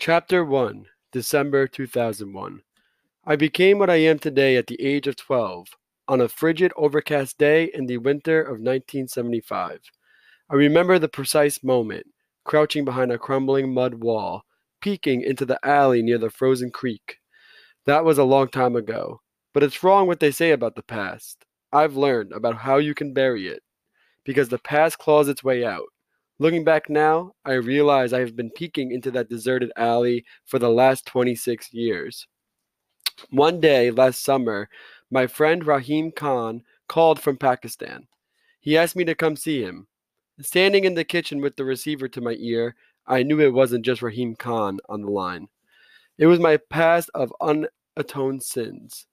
Chapter 1 December 2001 I became what I am today at the age of 12, on a frigid, overcast day in the winter of 1975. I remember the precise moment, crouching behind a crumbling mud wall, peeking into the alley near the frozen creek. That was a long time ago, but it's wrong what they say about the past. I've learned about how you can bury it, because the past claws its way out. Looking back now, I realize I have been peeking into that deserted alley for the last 26 years. One day last summer, my friend Rahim Khan called from Pakistan. He asked me to come see him. Standing in the kitchen with the receiver to my ear, I knew it wasn't just Rahim Khan on the line. It was my past of unatoned sins.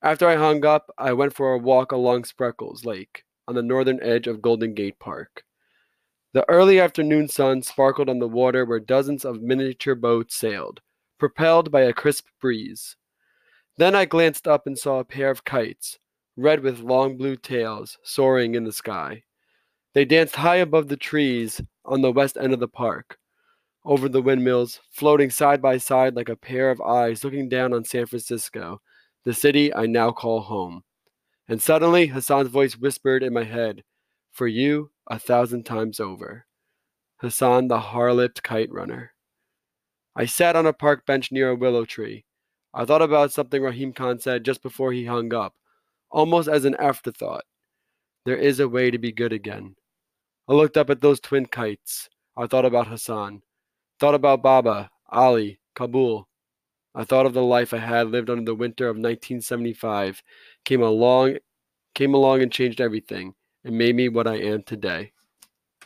After I hung up, I went for a walk along Spreckels Lake on the northern edge of Golden Gate Park. The early afternoon sun sparkled on the water where dozens of miniature boats sailed, propelled by a crisp breeze. Then I glanced up and saw a pair of kites, red with long blue tails, soaring in the sky. They danced high above the trees on the west end of the park, over the windmills, floating side by side like a pair of eyes looking down on San Francisco, the city I now call home. And suddenly Hassan's voice whispered in my head, For you, a thousand times over. Hassan the harlot kite runner. I sat on a park bench near a willow tree. I thought about something Rahim Khan said just before he hung up, almost as an afterthought. There is a way to be good again. I looked up at those twin kites. I thought about Hassan. Thought about Baba, Ali, Kabul. I thought of the life I had lived under the winter of 1975. Came along, came along and changed everything and made me what I am today.